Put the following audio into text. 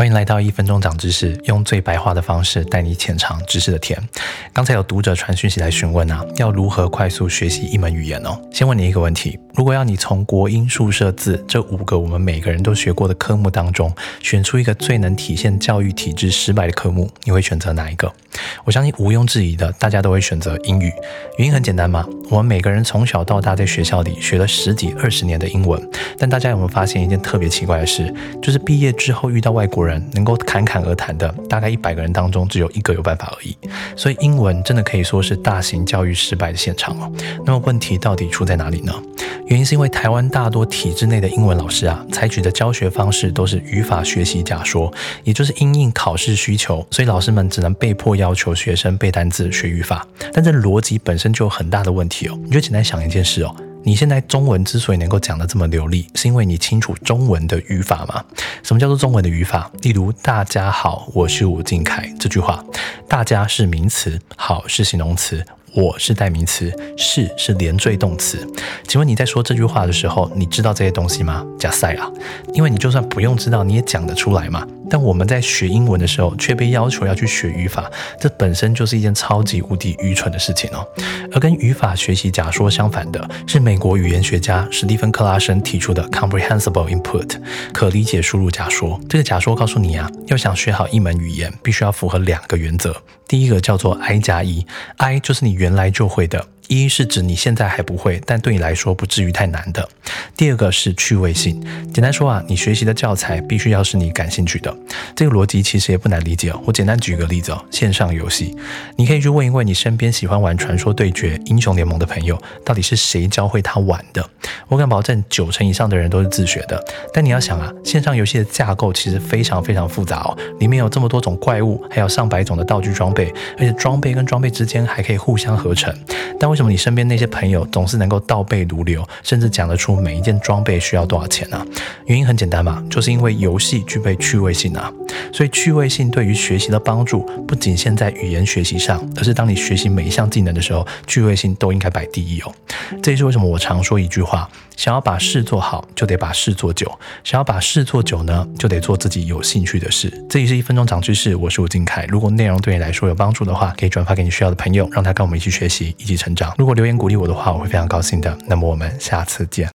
欢迎来到一分钟长知识，用最白话的方式带你浅尝知识的甜。刚才有读者传讯息来询问啊，要如何快速学习一门语言哦？先问你一个问题：如果要你从国音、数、社、字这五个我们每个人都学过的科目当中，选出一个最能体现教育体制失败的科目，你会选择哪一个？我相信毋庸置疑的，大家都会选择英语。原因很简单嘛，我们每个人从小到大在学校里学了十几二十年的英文，但大家有没有发现一件特别奇怪的事？就是毕业之后遇到外国人。人能够侃侃而谈的，大概一百个人当中只有一个有办法而已。所以英文真的可以说是大型教育失败的现场哦。那么问题到底出在哪里呢？原因是因为台湾大多体制内的英文老师啊，采取的教学方式都是语法学习假说，也就是因应考试需求，所以老师们只能被迫要求学生背单词、学语法。但这逻辑本身就有很大的问题哦。你就简单想一件事哦。你现在中文之所以能够讲得这么流利，是因为你清楚中文的语法吗？什么叫做中文的语法？例如“大家好，我是吴敬凯”这句话，“大家”是名词，“好”是形容词，“我是代名词，“是”是连缀动词。请问你在说这句话的时候，你知道这些东西吗？加塞啊，因为你就算不用知道，你也讲得出来嘛。但我们在学英文的时候，却被要求要去学语法，这本身就是一件超级无敌愚蠢的事情哦。而跟语法学习假说相反的是，美国语言学家史蒂芬·克拉申提出的 comprehensible input 可理解输入假说。这个假说告诉你啊，要想学好一门语言，必须要符合两个原则。第一个叫做 I 加一，I 就是你原来就会的。一是指你现在还不会，但对你来说不至于太难的。第二个是趣味性。简单说啊，你学习的教材必须要是你感兴趣的。这个逻辑其实也不难理解。我简单举个例子哦，线上游戏，你可以去问一问你身边喜欢玩《传说对决》《英雄联盟》的朋友，到底是谁教会他玩的？我敢保证，九成以上的人都是自学的。但你要想啊，线上游戏的架构其实非常非常复杂哦，里面有这么多种怪物，还有上百种的道具装备，而且装备跟装备之间还可以互相合成。但为什么你身边那些朋友总是能够倒背如流，甚至讲得出每一件装备需要多少钱呢？原因很简单嘛，就是因为游戏具备趣味性啊。所以趣味性对于学习的帮助不仅限在语言学习上，而是当你学习每一项技能的时候，趣味性都应该摆第一哦。这也是为什么我常说一句话：想要把事做好，就得把事做久；想要把事做久呢，就得做自己有兴趣的事。这里是一分钟长知识，我是吴金凯。如果内容对你来说有帮助的话，可以转发给你需要的朋友，让他跟我们一起学习，一起成。如果留言鼓励我的话，我会非常高兴的。那么我们下次见。